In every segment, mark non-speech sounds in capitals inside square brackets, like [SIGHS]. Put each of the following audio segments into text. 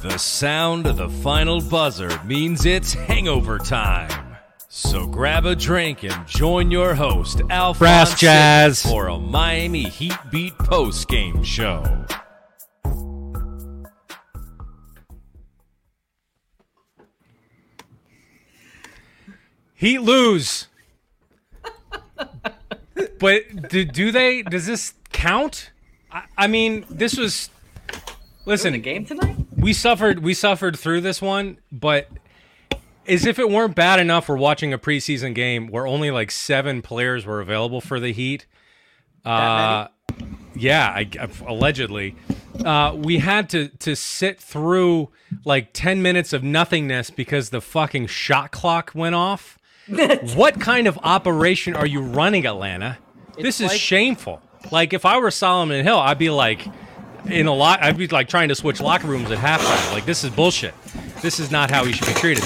The sound of the final buzzer means it's hangover time. So grab a drink and join your host, Alphonse, Brasjazz. for a Miami Heat Beat post game show. Heat lose. [LAUGHS] but do, do they? Does this count? I, I mean, this was. Listen, the game tonight? We suffered. We suffered through this one, but as if it weren't bad enough, we're watching a preseason game where only like seven players were available for the Heat. Uh, yeah, I, allegedly. Uh, we had to to sit through like ten minutes of nothingness because the fucking shot clock went off. [LAUGHS] what kind of operation are you running, Atlanta? this is like- shameful. Like if I were Solomon Hill, I'd be like in a lot. I'd be like trying to switch locker rooms at halftime. Like this is bullshit. This is not how he should be treated.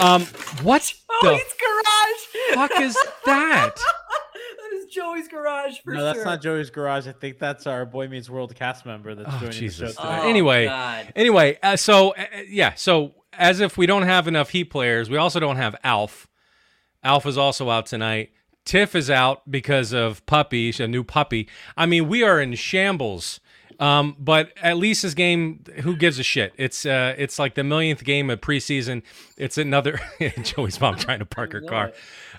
Um, what Oh, the garage. fuck is that? [LAUGHS] that is Joey's garage for No, that's sure. not Joey's garage. I think that's our Boy Meets World cast member that's Oh, joining Jesus. the show today. Oh, anyway, God. anyway, uh, so uh, yeah, so as if we don't have enough Heat players, we also don't have Alf. Alf is also out tonight. Tiff is out because of puppy, a new puppy. I mean, we are in shambles. Um, but at least this game, who gives a shit? It's uh, it's like the millionth game of preseason. It's another [LAUGHS] Joey's mom trying to park her [LAUGHS] car.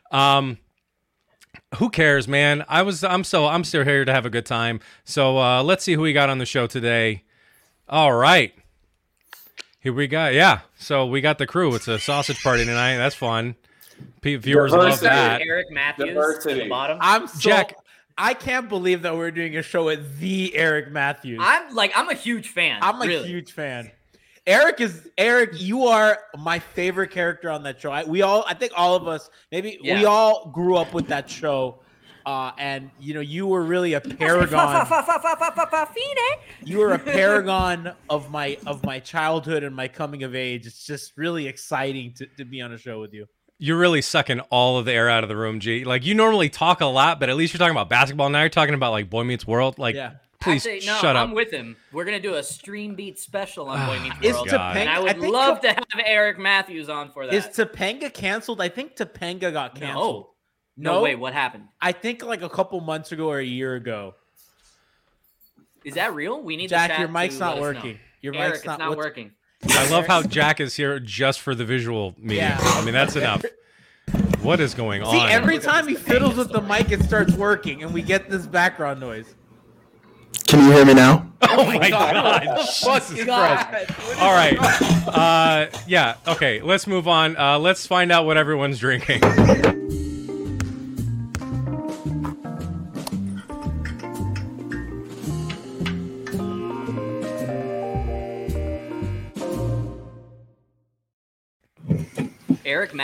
Um, who cares, man? I was I'm so I'm still here to have a good time. So uh, let's see who we got on the show today. All right. Here we go. Yeah. So we got the crew. It's a sausage party tonight. That's fun. P- viewers love that. Eric Matthews at the bottom. I'm so, Jack- I can't believe that we're doing a show with the Eric Matthews. I'm like I'm a huge fan. I'm a really. huge fan. Eric is Eric. You are my favorite character on that show. I, we all, I think, all of us, maybe we all grew up with that show, uh, and you know, you were really a [LAUGHS] paragon. you were a [LAUGHS] paragon of my of my childhood and my coming of age. It's just really exciting to, to be on a show with you. You're really sucking all of the air out of the room, G. Like you normally talk a lot, but at least you're talking about basketball. Now you're talking about like Boy Meets World. Like, Yeah. please Actually, no, shut I'm up. with him. We're gonna do a stream beat special on Boy ah, Meets World, God. and I would think love Top- to have Eric Matthews on for that. Is Topanga canceled? I think Topanga got canceled. no, wait, what happened? I think like a couple months ago or a year ago. Is that real? We need Jack, the chat your mic's to not let know. working. Your Eric, mic's it's not, not working. I love how Jack is here just for the visual medium. Yeah. I mean, that's enough. What is going See, on? See, every time he fiddles with the mic, it starts working, and we get this background noise. Can you hear me now? [LAUGHS] oh my god! Fuck Jesus God. Christ. All right. Uh, yeah. Okay. Let's move on. Uh, let's find out what everyone's drinking. [LAUGHS]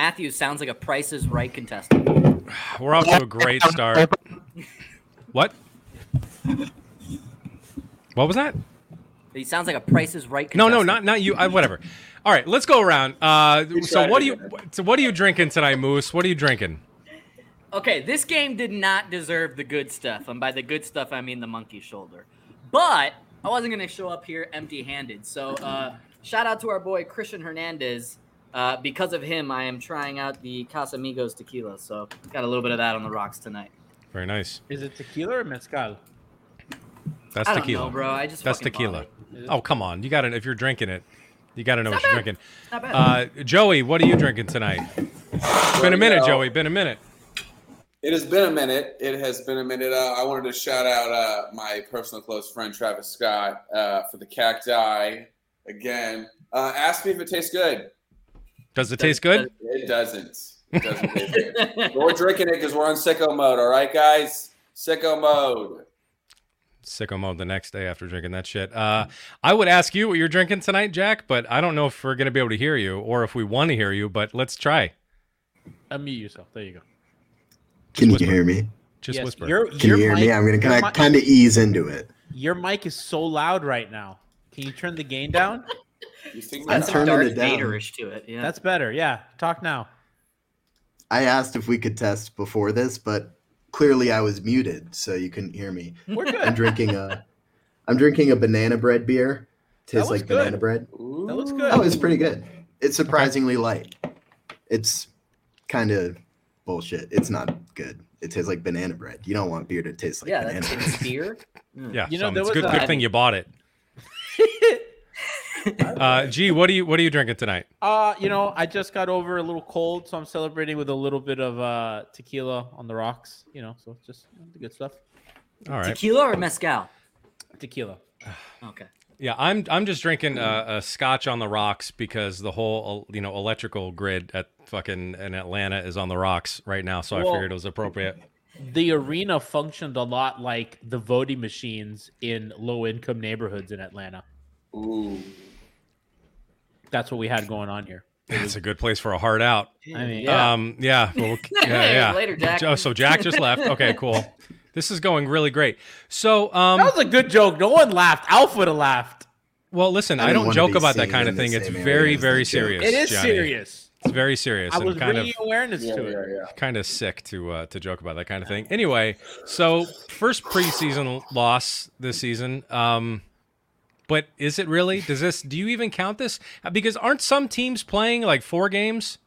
Matthews sounds like a Price is Right contestant. [SIGHS] We're off to a great start. What? What was that? He sounds like a Price is Right No, no, not not you. I, whatever. All right, let's go around. Uh, so what do you? So what are you drinking tonight, Moose? What are you drinking? Okay, this game did not deserve the good stuff, and by the good stuff I mean the monkey shoulder. But I wasn't gonna show up here empty-handed. So uh, shout out to our boy Christian Hernandez. Uh, because of him, I am trying out the Casamigos tequila. So got a little bit of that on the rocks tonight. Very nice. Is it tequila or mezcal? That's I don't tequila. know, bro. I just That's tequila. Oh, come on. You got to if you're drinking it, you got to know what not you're drinking. Not bad. Uh, Joey, what are you drinking tonight? Been a minute, go. Joey. Been a minute. It has been a minute. It has been a minute. Uh, I wanted to shout out uh, my personal close friend Travis Scott uh, for the cacti again. Uh, ask me if it tastes good. Does it taste good? It doesn't. It doesn't taste good. [LAUGHS] We're drinking it because we're on sicko mode. All right, guys. Sicko mode. Sicko mode the next day after drinking that shit. Uh, I would ask you what you're drinking tonight, Jack, but I don't know if we're gonna be able to hear you or if we want to hear you. But let's try. Unmute yourself. There you go. Can whisper. you hear me? Just Yes, whisper. Your, Can your you hear mic, me? I'm gonna kind of kind of ease into it. Your mic is so loud right now. Can you turn the gain down? You think I'm my- turning Darth it down. Vader-ish to it. Yeah. That's better. Yeah. Talk now. I asked if we could test before this, but clearly I was muted, so you couldn't hear me. We're good. I'm drinking a, I'm drinking a banana bread beer. Tastes like good. banana bread. That looks good. Oh, it's pretty good. It's surprisingly light. It's kind of bullshit. It's not good. It tastes like banana bread. You don't want beer to taste like yeah, banana that's bread. it's beer. [LAUGHS] yeah, You know, some- there it's was good. a- good thing you bought it. [LAUGHS] [LAUGHS] Uh, G, what are you what are you drinking tonight? Uh, you know, I just got over a little cold, so I'm celebrating with a little bit of uh tequila on the rocks. You know, so just the good stuff. All right. Tequila or mezcal? Tequila. [SIGHS] Okay. Yeah, I'm I'm just drinking uh, a scotch on the rocks because the whole uh, you know electrical grid at fucking in Atlanta is on the rocks right now, so I figured it was appropriate. The arena functioned a lot like the voting machines in low income neighborhoods in Atlanta. Ooh. That's what we had going on here. It's a good place for a hard out. I mean, Yeah. Um, yeah, [LAUGHS] well, yeah, yeah. Later, Jack. Oh, so Jack just left. Okay, cool. [LAUGHS] This is going really great. So, um, that was a good joke. No one laughed. Alf would have laughed. well, listen, I I, don't joke about that kind of thing. It's very, very that joke. serious. It is Johnny. serious. It's very serious I and was kind bringing of awareness Yeah, to it. yeah, yeah. kind of sick to uh, to joke about that kind of thing. Anyway, so first preseason loss this season. Um, but is it really? Does this? Do you even count this? Because aren't some teams playing like four games?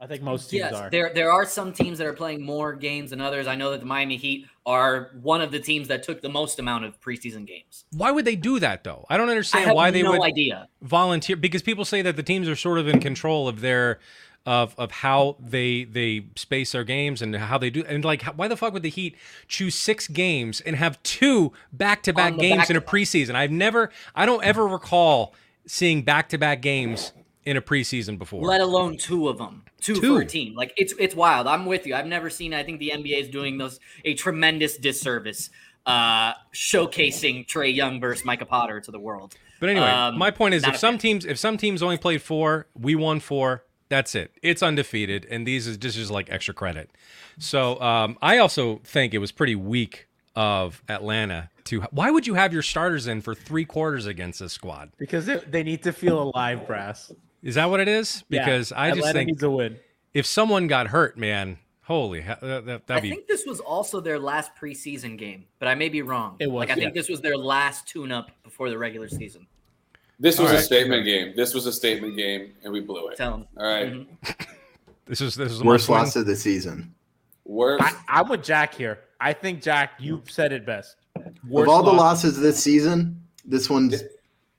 I think most teams Yes, are. there there are some teams that are playing more games than others. I know that the Miami Heat are one of the teams that took the most amount of preseason games. Why would they do that though? I don't I understand have why they no would idea. volunteer because people say that the teams are sort of in control of their of of how they they space their games and how they do and like how- why the fuck would the Heat choose six games and have two back to back games in a preseason? I've never I don't ever recall seeing back to back games in a preseason before. Let alone two of them, two, Two. for a team. Like it's it's wild. I'm with you. I've never seen. I think the NBA is doing those a tremendous disservice, uh, showcasing Trae Young versus Micah Potter to the world. But anyway, Um, my point is if some fan. teams if some teams only played four, we won four. That's it. It's undefeated, and these is just, just like extra credit. So um, I also think it was pretty weak of Atlanta to. Why would you have your starters in for three quarters against this squad? because they, they need to feel alive, brass. Is that what it is? Yeah, Because I just Atlanta think needs a win. if someone got hurt, man, holy, that, that, I that'd be. think this was also their last preseason game, but I may be wrong. It was, Like I think this was their last tune-up before the regular season. This was All a statement game. This was a statement game, and we blew it. Tell them. All right. Mhm. [LAUGHS] This is this is a Worst must-win. loss of the season. Worst. I, I'm with Jack here. I think Jack, you said it best. Worst of all the losses this season, this one's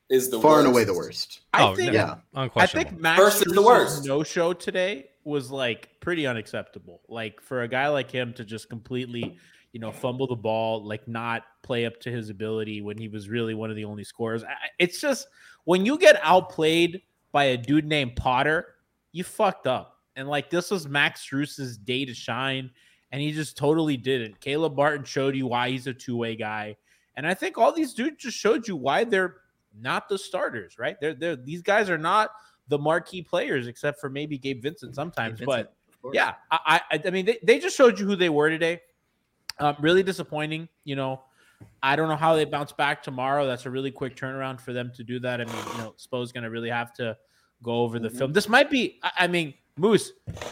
is the far worst. and away the worst. I Oh, think, no, Yeah. I think Max First is the worst. No show today was like pretty unacceptable. Like for a guy like him to just completely, you know, fumble the ball, like not play up to his ability when he was really one of the only scorers. It's just when you get outplayed by a dude named Potter, you fucked up. And like this was Max Strus's day to shine, and he just totally didn't. Caleb Martin showed you why he's a two way guy, and I think all these dudes just showed you why they're not the starters, right? They're they're these guys are not the marquee players, except for maybe Gabe Vincent sometimes. Vincent, But yeah, I I, I mean they, they just showed you who they were today. Um, really disappointing, you know. I don't know how they bounce back tomorrow. That's a really quick turnaround for them to do that. I mean, you know, Spo's going to really have to go over the film. This might be, I, I mean, Moose,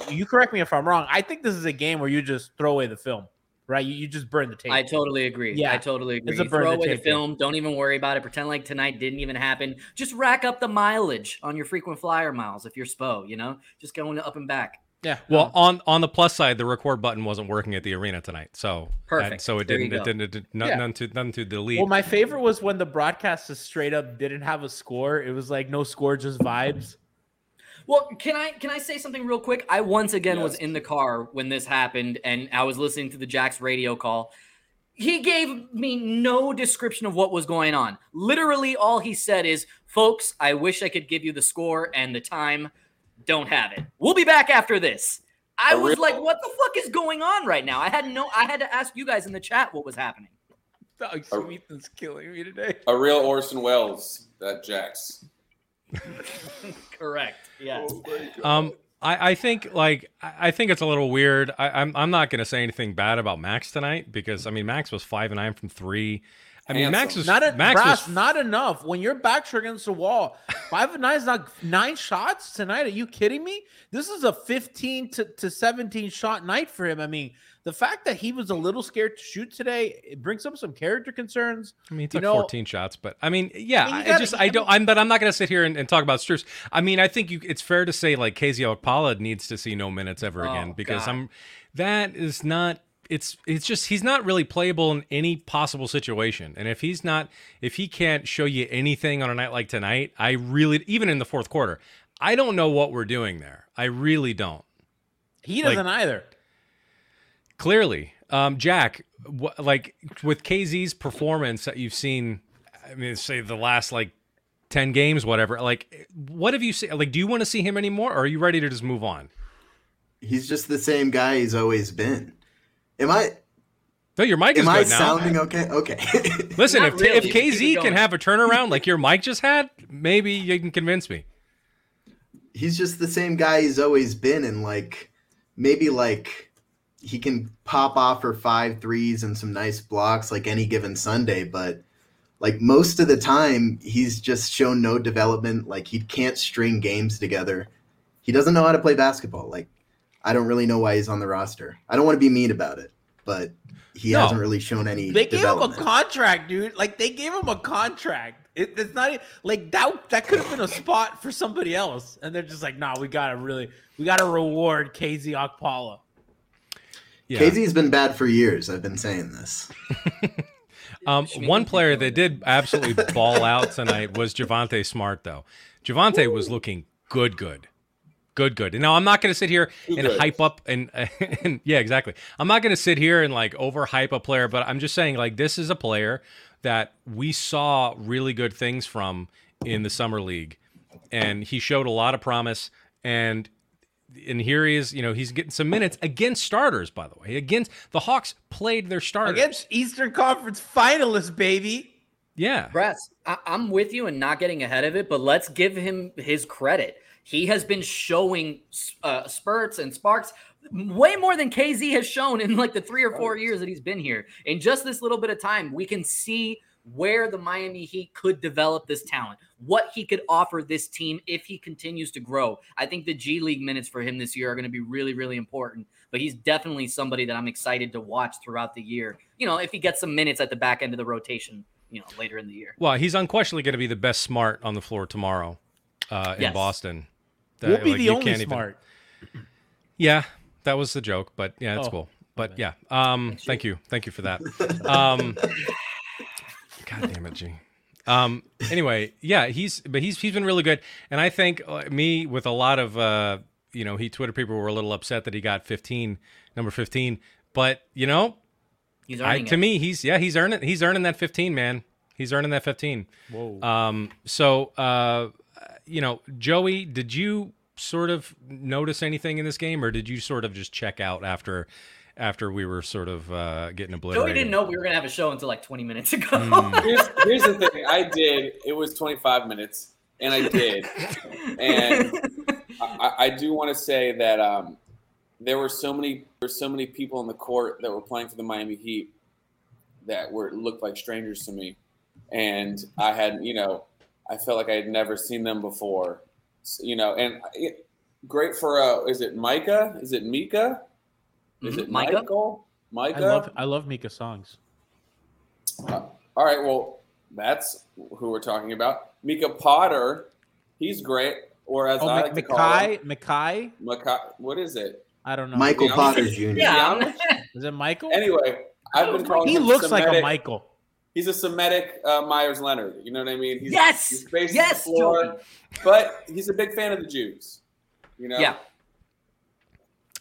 you correct me if I'm wrong. I think this is a game where you just throw away the film, right? You, you just burn the tape. I totally agree. Yeah. I totally agree. It's a You burn Throw the away the tape film. Don't even worry about it. Pretend like tonight didn't even happen. Just rack up the mileage on your frequent flyer miles if you're Spo. You know, just going up and back. Yeah. Well, um, on on the plus side, the record button wasn't working at the arena tonight, so Perfect. and so it didn't. It didn't. It did none, Yeah. none to none to delete. Well, my favorite was when the broadcast just straight up didn't have a score. It was like no score, just vibes. Well, can I can I say something real quick? I once again was in the car when this happened, and I was listening to the Jack's radio call. He gave me no description of what was going on. Literally, all he said is, "Folks, I wish I could give you the score and the time. Don't have it. We'll be back after this." I was like, "What the fuck is going on right now?" I had no. I had to ask you guys in the chat what was happening. Doug Sweetman's killing me today. A real Orson Welles, that Jax. [LAUGHS] Correct. Yes. Um, I, I think like I I think it's a little weird. I, I'm I'm not gonna say anything bad about Max tonight because I mean Max was five and nine from three. I mean Max Handsome. was Not a Max brass, was not enough. When your backs are against the wall, five and nine is not nine shots tonight. Are you kidding me? This is a 15 to, to 17 shot night for him. I mean, the fact that he was a little scared to shoot today, it brings up some character concerns. I mean, he you took know- 14 shots, but I mean, yeah, I mean, I gotta- just I I don't. mean- I'm, but I'm not gonna sit here and, and talk about Strus. I mean, I think you. It's fair to say like KZ Okpala needs to see no minutes ever Oh, again because God. I'm. That is not. It's it's just he's not really playable in any possible situation, and if he's not, if he can't show you anything on a night like tonight, I really even in the fourth quarter, I don't know what we're doing there. I really don't. He doesn't either. Clearly, um, Jack, wh- like with KZ's performance that you've seen, I mean, say the last like ten games, whatever. Like, what have you seen? Like, do you want to see him anymore, or are you ready to just move on? He's just the same guy he's always been. Am I No, your mic is am I good now. sounding okay? Okay. [LAUGHS] Listen, if, really. if You can keep it KZ can have a turnaround like [LAUGHS] your mic just had, maybe you can convince me. he's just the same guy he's always been and like maybe like he can pop off for five threes and some nice blocks like any given Sunday, but like most of the time he's just shown no development. Like he can't string games together. He doesn't know how to play basketball. Like I don't really know why he's on the roster. I don't want to be mean about it, but he No. hasn't really shown any They gave him a contract, dude. Like they gave him a contract. It, it's not like that. That could have been a spot for somebody else, and they're just like, "Nah, we gotta really, we gotta reward KZ Okpala." Yeah. KZ's been bad for years. I've been saying this. [LAUGHS] Um, one player that did absolutely ball out tonight was Javonte Smart, though. Javonte was looking good, good, good, good. Now I'm not going to sit here Too and good. hype up and, [LAUGHS] and yeah, exactly. I'm not going to sit here and like overhype a player, but I'm just saying like this is a player that we saw really good things from in the summer league, and he showed a lot of promise. And and here he is, you know, he's getting some minutes against starters. By the way, against the Hawks played their starters. Against Eastern Conference finalists, baby. yeah, Brass, I- I'm with you and not getting ahead of it, but let's give him his credit. He has been showing uh, spurts and sparks way more than KZ has shown in like the three or four years that he's been here. In just this little bit of time, we can see where the Miami Heat could develop this talent, what he could offer this team if he continues to grow. I think the G League minutes for him this year are going to be really, really important. But he's definitely somebody that I'm excited to watch throughout the year. You know, if he gets some minutes at the back end of the rotation, you know, later in the year. Well, he's unquestionably going to be the best smart on the floor tomorrow uh, in Yes. Boston. We'll be like, the only can't even- smart. [CLEARS THROAT] Yeah, that was the joke, but yeah, it's Oh. cool. But yeah, um, thank you, thank you for that. Um, [LAUGHS] God damn it, G. Um, anyway, yeah, he's but he's he's been really good, and I think uh, me with a lot of uh, you know, he Twitter people were a little upset that he got 15, number 15, but you know, He's I, to it. me, he's yeah, he's earning he's earning that 15, man. He's earning that 15. Whoa. Um, so, uh, you know, Joey, did you sort of notice anything in this game, or did you sort of just check out after after we were sort of uh, getting obliterated? Joey didn't know we were gonna have a show until like 20 minutes ago. Mm. [LAUGHS] Here's, here's the thing. I did. It was 25 minutes, and I did. And I, I do want to say that um, there were so many there were so many people in the court that were playing for the Miami Heat that were looked like strangers to me, and I had you know I felt like I had never seen them before, S- you know, and it, great for uh, is it Micah? Is it Mika? Is Mhm, it Micah? Michael? Micah? I love I love Mika songs. All right, well, that's who we're talking about. Mika Potter, he's great. or as Oh, I Mc- like to call him, Mackay, Mackay. Mackay. What is it? I don't know. Michael Yeah. Potter Jr. Yeah. Is it Michael? Anyway, I've been calling he him looks like a Michael. He's a Semitic uh, Meyers Leonard. You know what I mean? He's, Yes! He's based Yes, the floor, but he's a big fan of the Jews. You know? Yeah.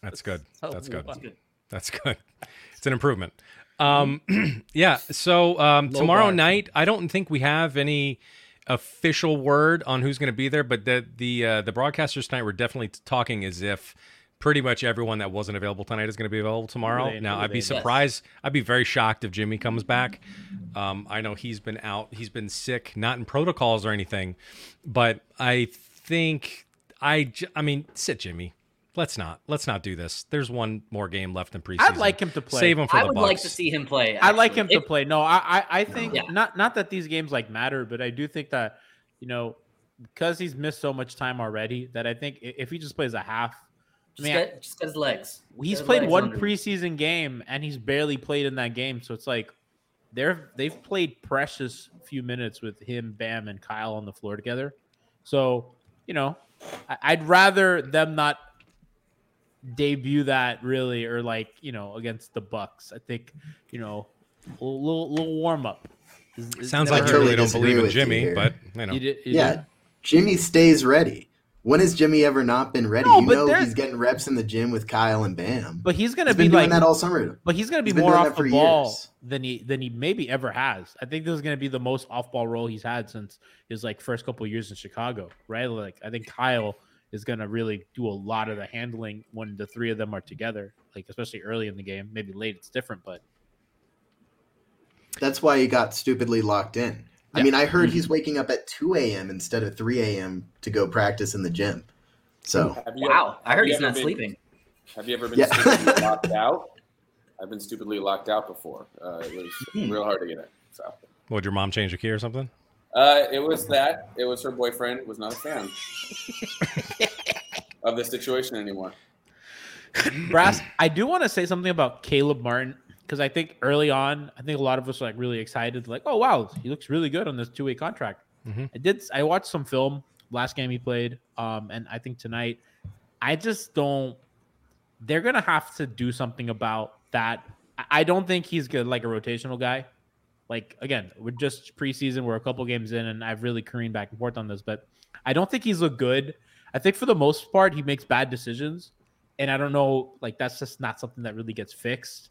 That's good. That's good. That's good. It's an improvement. Um, [CLEARS THROAT] yeah. So um, tomorrow bar. night, I don't think we have any official word on who's going to be there, but the the uh, the broadcasters tonight were definitely talking as if pretty much everyone that wasn't available tonight is going to be available tomorrow. they? now, Who I'd be they? surprised. I'd be very shocked if Jimmy comes back. Um, I know he's been out. He's been sick, not in protocols or anything, but I think I. I mean, sit Jimmy. Let's not. Let's not do this. There's one more game left in preseason. I'd like him to play. Save him for I the would Bucks. like to see him play. I like him actually. to play. No, I I, I think Yeah. not not that these games like matter, but I do think that you know because he's missed so much time already that I think if he just plays a half, Just, I mean, get, just get his legs. He's his played legs one under preseason game and he's barely played in that game. So it's like they're they've played precious few minutes with him, Bam, and Kyle on the floor together. So you know, I, I'd rather them not debut that really or like you know against the Bucks. I think you know a little little warm up. Sounds like you really don't believe in with you Jimmy, but you know. You did, you Yeah, did? Jimmy stays ready. When has Jimmy ever not been ready? No, you know he's getting reps in the gym with Kyle and Bam. But he's gonna he's be like that all summer. But he's going to be He's more off the ball years. than he than he maybe ever has. I think this is going to be the most off ball role he's had since his like first couple years in Chicago, right? Like I think Kyle is going to really do a lot of the handling when the three of them are together, like especially early in the game. Maybe late it's different, but That's why he got stupidly locked in. I mean, I heard he's waking up at 2 a.m. instead of 3 a.m. to go practice in the gym. So, Have you Wow, I heard he's not been- sleeping. Have you ever been Yeah. stupidly [LAUGHS] locked out? I've been stupidly locked out before. Uh, it was Hmm. real hard to get in. So Would your mom change a key or something? uh, it was that. It was her boyfriend was not a fan [LAUGHS] of the situation anymore. Brass, I do want to say something about Caleb Martin because I think early on, I think a lot of us were like really excited, like, oh wow, he looks really good on this two way contract. Mhm. I did. I watched some film last game he played, um, and I think tonight, I just don't. They're gonna have to do something about that. I- don't think he's good, like a rotational guy. Like again, we're just preseason. We're a couple games in, and I've really careened back and forth on this, but I don't think he's looked good. I think for the most part, he makes bad decisions and I don't know, like that's just not something that really gets fixed.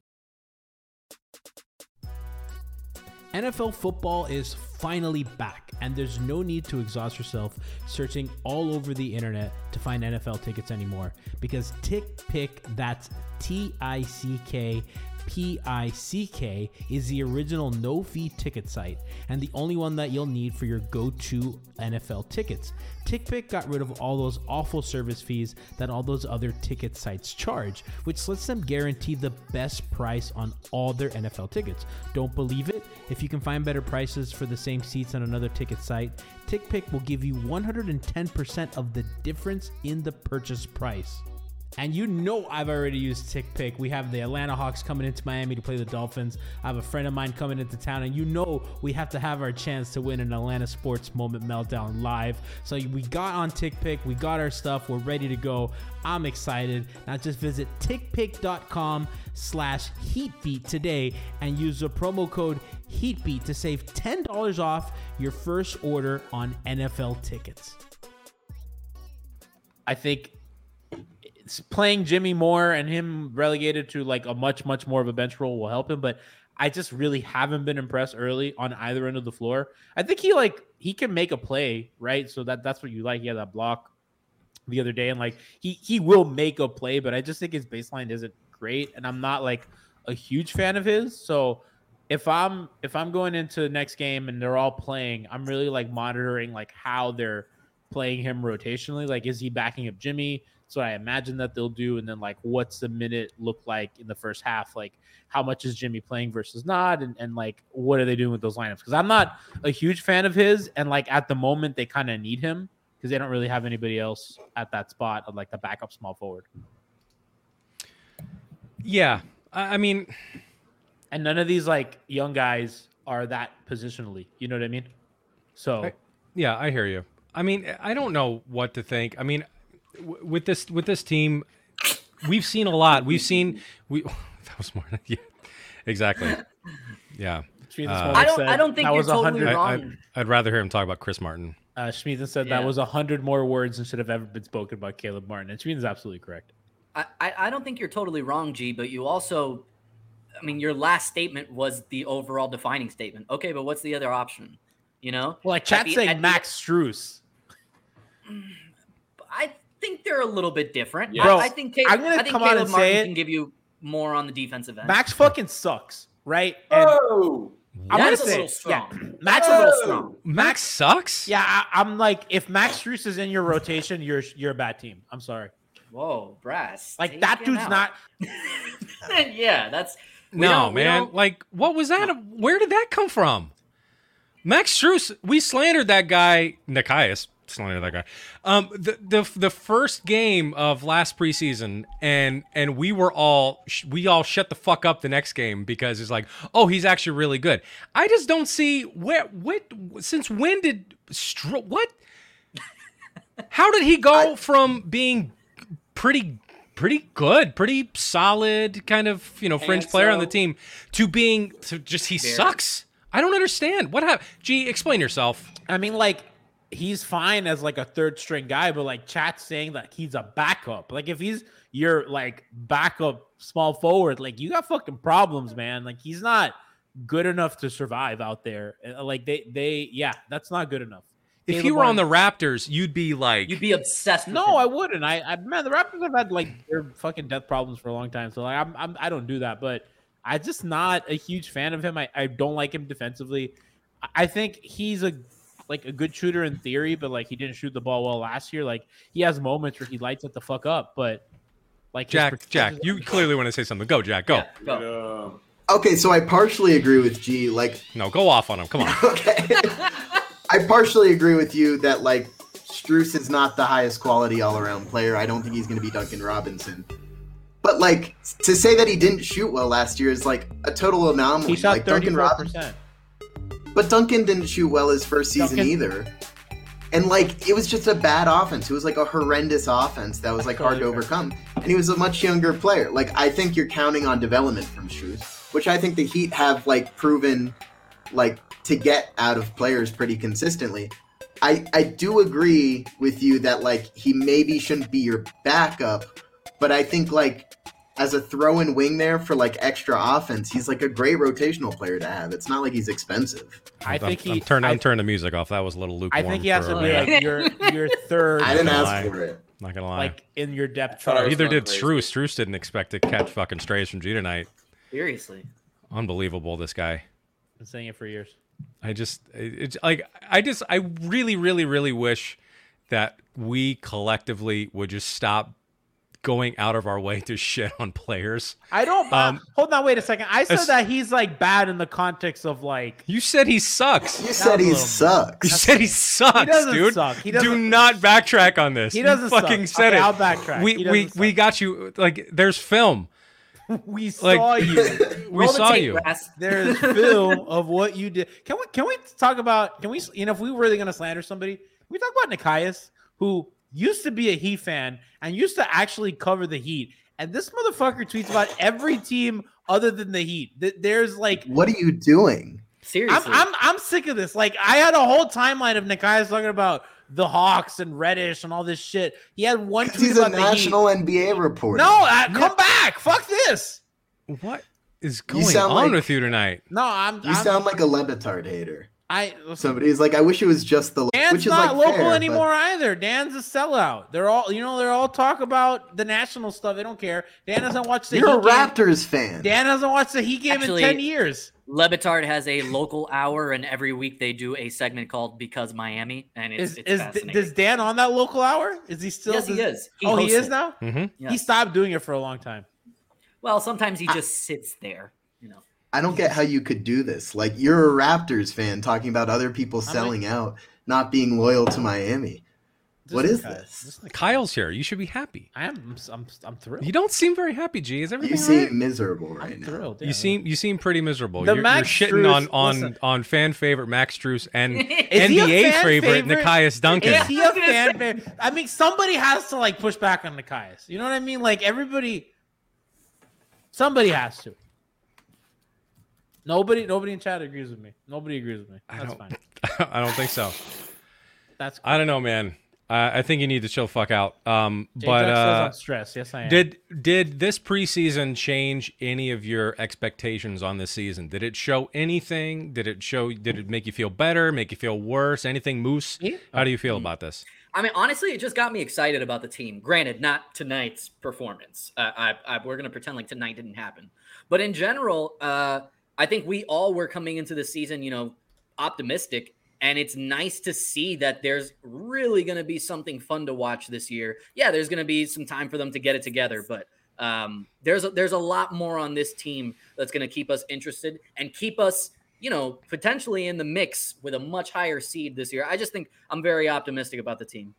NFL football is finally back, and there's no need to exhaust yourself searching all over the internet to find NFL tickets anymore because TickPick, that's T I C K P I C K, is the original no fee ticket site and the only one that you'll need for your go to NFL tickets. TickPick got rid of all those awful service fees that all those other ticket sites charge, which lets them guarantee the best price on all their NFL tickets. Don't believe it? If you can find better prices for the same seats on another ticket site, TickPick will give you 110% of the difference in the purchase price. And you know I've already used TickPick. We have the Atlanta Hawks coming into Miami to play the Dolphins. I have a friend of mine coming into town, and you know we have to have our chance to win an Atlanta Sports Moment Meltdown live. So we got on TickPick, we got our stuff, we're ready to go. I'm excited. Now just visit tickpick.com slash heatbeat today and use the promo code heatbeat to save $10 off your first order on NFL tickets. I think playing Jimmy Moore and him relegated to like a much much more of a bench role will help him. But I just really haven't been impressed early on either end of the floor. I think he like he can make a play, right? So that that's what you like. He had that block the other day, and like he he will make a play, but I just think his baseline isn't great, and I'm not like a huge fan of his. So if I'm if I'm going into the next game and they're all playing, I'm really like monitoring like how they're playing him rotationally. Like, is he backing up Jimmy? So I imagine that they'll do, and then like, what's the minute look like in the first half? Like, how much is Jimmy playing versus not, and and like, what are they doing with those lineups? Because I'm not a huge fan of his, and like at the moment they kind of need him because they don't really have anybody else at that spot of like the backup small forward. Yeah, I mean, And none of these like young guys are that positionally. You know what I mean? So I- yeah, I hear you. I mean, I don't know what to think. I mean, w- with this with this team, we've seen a lot. We've seen we [LAUGHS] that was more [LAUGHS] yeah, exactly. Yeah, Schmieden Uh, I don't- said I don't think that you're was a totally hundred. I, I, wrong. I'd rather hear him talk about Chris Martin. Uh, Schmieden said Yeah. that was a hundred more words than should have ever been spoken about Caleb Martin, and Schmieden's absolutely correct. I, I I don't think you're totally wrong, G, but you also, I mean, your last statement was the overall defining statement. Okay, but what's the other option? You know? Well, like At chat the- saying at the- Max Strus. I think they're a little bit different. Yeah. I, Bro, I think Ca- I'm gonna I think come out and Martin say it. can give you more on the defensive end. Max fucking sucks, right? And Oh, I'm That's gonna a little strong. yeah, That's Max a little Oh. strong. Max sucks. Yeah, I, I'm like, if Max Strus is in your rotation, you're you're a bad team. I'm sorry. Whoa, brass. Like that dude's out. not. [LAUGHS] yeah, that's we no, man. Like, what was that? Where did that come from? Max Strus, we slandered that guy. Nekias slandered that guy. Um, the the the first game of last preseason, and and we were all sh- we all shut the fuck up the next game because it's like, oh, he's actually really good. I just don't see where what since when did what? How did he go from being pretty pretty good, pretty solid kind of, you know, fringe player on the team to being to just he Very. sucks? I don't understand. What happened? Gee, explain yourself. I mean, like he's fine as like a third string guy, but like chat's saying that he's a backup. Like if he's your like backup small forward, like you got fucking problems, man. Like he's not good enough to survive out there. Uh, Like they they yeah, that's not good enough. If Caleb you were on the Raptors, you'd be like you'd be obsessed with No, him. I wouldn't. I, I man, the Raptors have had like their fucking death problems for a long time. So like, I'm, I'm I don't do that. But I'm just not a huge fan of him. I, I don't like him defensively. I- I think he's a like a good shooter in theory, but like he didn't shoot the ball well last year. Like he has moments where he lights it the fuck up, but like Jack, percentages- Jack, you clearly want to say something. Go, Jack. Go. Yeah, go. um, Okay, so I partially agree with G. Like, No, go off on him. Come on. [LAUGHS] okay, I partially agree with you that like Strus is not the highest quality all around player. I don't think he's going to be Duncan Robinson. But like to say that he didn't shoot well last year is like a total anomaly. he shot like thirty Duncan Robinson, percent. But Duncan didn't shoot well his first season Duncan- either. And like it was just a bad offense. It was like a horrendous offense that was like hard to overcome. And he was a much younger player. Like I think you're counting on development from Strus, which I think the Heat have like proven like to get out of players pretty consistently. I I do agree with you that like he maybe shouldn't be your backup, but I think like as a throw-in wing there for like extra offense, he's like a great rotational player to have. It's not like he's expensive. I think I'm, he. I'm turning. I, I'm turning the music off. That was a little loop. I think he has to be uh, like your your [LAUGHS] third. I didn't ask lie. for it. Not gonna lie. like in your depth chart. was Neither did crazy. Strus. Strus didn't expect to catch fucking strays from G tonight. Seriously. Unbelievable, this guy. Been saying it for years. I just, it's like, I just, I really, really, really wish that we collectively would just stop going out of our way to shit on players. I don't. Um, hold on, wait a second. I said as- that he's like bad in the context of like. You said he sucks. You said he sucks. You said he sucks, doesn't dude. suck. He Do doesn't- not backtrack on this. He doesn't suck. fucking said Okay, it. I'll backtrack. We we doesn't we got you. Like, there's film. [LAUGHS] We Like- saw you. [LAUGHS] We Roll saw you. Brass. [LAUGHS] There's film of what you did. Can we can we talk about? Can we? You know, if we were really gonna slander somebody, can we talk about Nekias, who used to be a Heat fan and used to actually cover the Heat. And this motherfucker tweets about every team other than the Heat. Th- There's like What are you doing? Seriously. I'm, I'm I'm sick of this. Like I had a whole timeline of Nekias talking about the Hawks and Reddish and all this shit. He had one tweet he's a about the Heat. national NBA reporter. No, uh, come back. Fuck this. What is going on like- with you tonight? No, I'm. you I'm sound like a Le Batard hater. I. Somebody's like, I wish it was just the Dan's which is not like local fair, but- anymore either. Dan's a sellout. They're all, you know, they're all talk about the national stuff. They don't care. Dan doesn't watch the. You're a Heat game. Raptors fan. Dan doesn't watch the Heat game Actually- in ten years. Le Batard has a local hour, and every week they do a segment called "Because Miami," and it's, Is it's is fascinating. does Dan on that local hour? Is he still? yes, he is. He oh, he is it. now. Mm-hmm. Yes. He stopped doing it for a long time. Well, sometimes he just sits there. You know. I don't get how you could do this. Like you're a Raptors fan talking about other people like- selling out, not being loyal to Miami. What is Just is Nekias. this? Just Nekias. Kyle's here. You should be happy. I am. I'm. I'm thrilled. You don't seem very happy, G. Is everything You seem right? miserable right I'm now. thrilled. You yeah. seem you seem pretty miserable. The you're, Max you're shitting on on listen. on fan favorite Max Strus and [LAUGHS] Is he a NBA favorite, favorite? Nekias Duncan. Is he a fan? fa- I mean, somebody has to like push back on Nekias. You know what I mean? Like everybody, somebody has to. Nobody, nobody in chat agrees with me. Nobody agrees with me. I That's don't- fine. [LAUGHS] I don't think so. That's. I don't know, man. I I think you need to chill fuck out. Um, J but Jack says uh, I'm stressed. Yes, I am. did did this preseason change any of your expectations on this season? Did it show anything? Did it show? Did it make you feel better? Make you feel worse? Anything, Moose? Me? How do you feel about this? I mean, honestly, it just got me excited about the team. Granted, not tonight's performance. Uh, I, I, we're going to pretend like tonight didn't happen. But in general, uh, I think we all were coming into the season, you know, optimistic. And it's nice to see that there's really going to be something fun to watch this year. Yeah, there's going to be some time for them to get it together, but um, there's a, there's a lot more on this team that's going to keep us interested and keep us, you know, potentially in the mix with a much higher seed this year. I just think I'm very optimistic about the team.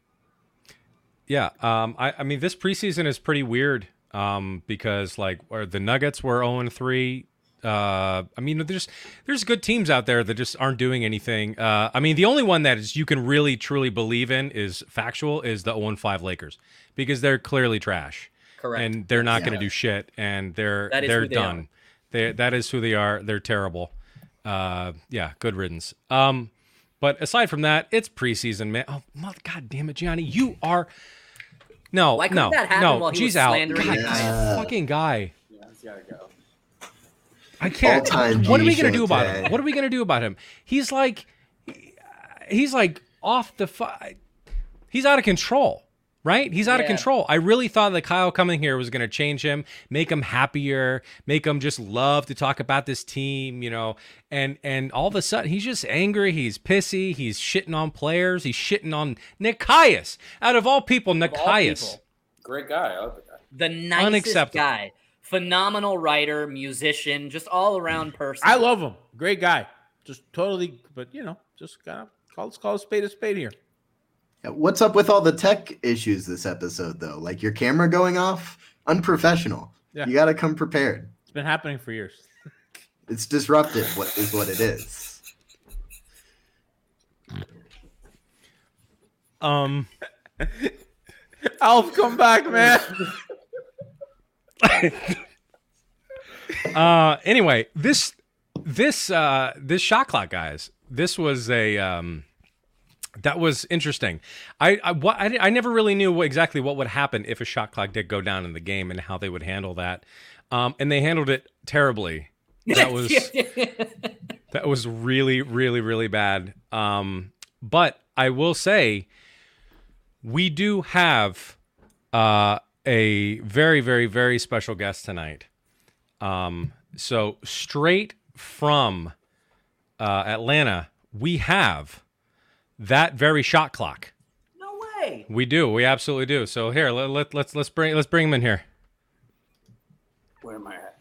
Yeah, um, I, I mean, this preseason is pretty weird um, because like the Nuggets were zero and three. Uh, I mean, there's there's good teams out there that just aren't doing anything. Uh, I mean, the only one that is you can really truly believe in is factual is the 0-5 Lakers because they're clearly trash. Correct. And they're not going to do shit, and they're That is they're who they done. They that is who they are. They're terrible. Uh, yeah, good riddance. Um, but aside from that, it's preseason, man. Oh, mother, god damn it, Gianni, you are. No, Why couldn't no, that happen no. while he G's was out. slandering God, the this fucking guy. Yeah, he's got to go. I can't. All-time What are we gonna show do about him? What are we gonna do about him? He's like, he's like off the. Fu- he's out of control, right? He's out of control. I really thought that Kyle coming here was gonna change him, make him happier, make him just love to talk about this team, you know. And and all of a sudden he's just angry. He's pissy. He's shitting on players. He's shitting on Nekias. Out of all people, Nekias. Great guy. I love the guy. The nicest guy. Phenomenal writer, musician, just all around person. I love him. Great guy. Just totally, but you know, just gotta call let's call a spade a spade here. What's up with all the tech issues this episode though? Like your camera going off? Unprofessional. Yeah. You got to come prepared. It's been happening for years. [LAUGHS] It's disruptive. What is what it is? Um. [LAUGHS] Alf, come back, man. [LAUGHS] Uh, anyway, this this uh this shot clock, guys. This was a um that was interesting. I I, what, I I never really knew what, exactly what would happen if a shot clock did go down in the game and how they would handle that. Um, and they handled it terribly. That [LAUGHS] was that was really really really bad. Um, but I will say we do have uh a very very very special guest tonight. Um, so straight from uh, Atlanta, we have that very shot clock. no way. We do. We absolutely do. So here, let, let, let's let's bring let's bring him in here. Where am I at?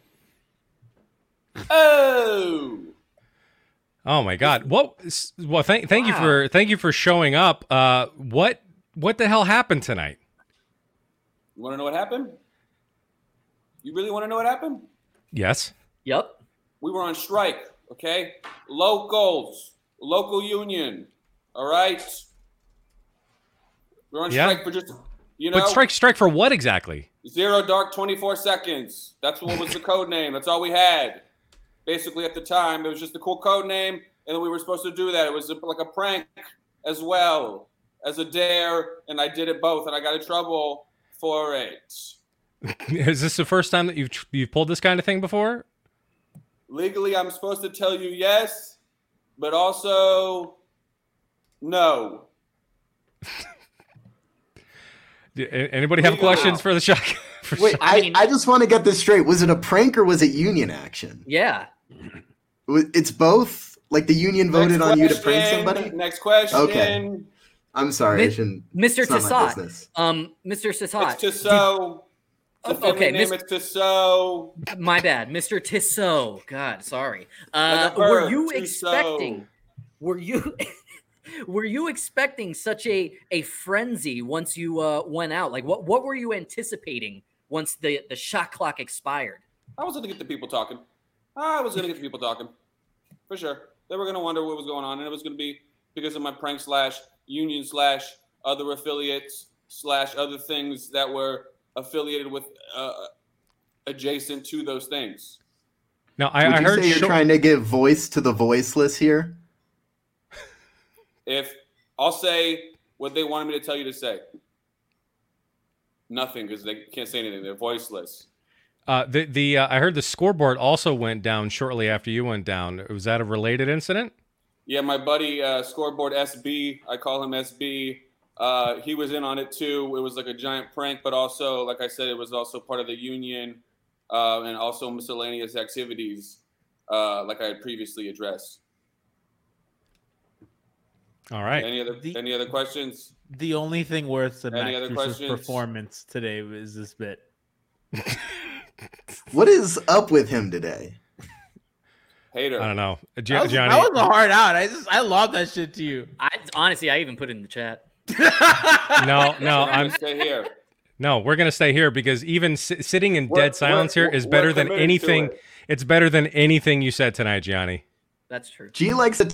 Oh! Oh my God! What? Well, thank thank you for thank you for showing up. Uh, what what the hell happened tonight? You want to know what happened? You really want to know what happened? Yes. Yep. We were on strike, okay? Locals, local union, all right? We were on Yeah. strike for just, you know, But strike strike for what exactly? zero dark 24 seconds. That's what was the [LAUGHS] code name. That's all we had. basically at the time. It was just a cool code name, and we were supposed to do that. It was like a prank as well as a dare, and I did it both, and I got in trouble for it. [LAUGHS] Is this the first time that you've you've pulled this kind of thing before? Legally, I'm supposed to tell you yes, but also no. [LAUGHS] Anybody have Legal. questions for the shock? [LAUGHS] for Wait, Shock- I, I just want to get this straight. Was it a prank or was it union action? Yeah. It's both. Like the union voted Next on you to prank somebody. Next question. Okay. I'm sorry, I Mi- shouldn't. Mr. it's not my Tissot. Um, Mr. Tissot. It's Tissot. It's a Oh, okay, name. Miss- It's Tissot. My bad, Mr. Tissot. God, sorry. Uh, Like were you Tissot. expecting? Were you? [LAUGHS] were you expecting such a a frenzy once you uh, went out? Like, what what were you anticipating once the the shot clock expired? I was going to get the people talking. I was going to get the people talking. For sure. They were going to wonder what was going on, and it was going to be because of my prank slash union slash other affiliates slash other things that were affiliated with uh, adjacent to those things. now I, Would I you heard say you're Sho- trying to give voice to the voiceless here? If I'll say what they wanted me to tell you to say, nothing because they can't say anything. They're voiceless. uh, the the uh, I heard the scoreboard also went down shortly after you went down. Was that a related incident? Yeah, my buddy uh, scoreboard SB, I call him SB. Uh, he was in on it too. It was like a giant prank, but also, like I said, it was also part of the union uh, and also miscellaneous activities, uh, like I had previously addressed. All right. Any other The- any other questions? The only thing worth the Any Max other questions? performance today is this bit. [LAUGHS] What is up with him today? Hater. I don't know, uh, That was, Johnny. that was a hard out. I just I love that shit to you. I honestly, I even put it in the chat. [LAUGHS] no, [LAUGHS] no, I'm stay here. no. We're gonna stay here because even si- sitting in We're- dead silence here is better than anything. it. It's better than anything you said tonight, Gianni. That's true. G likes to.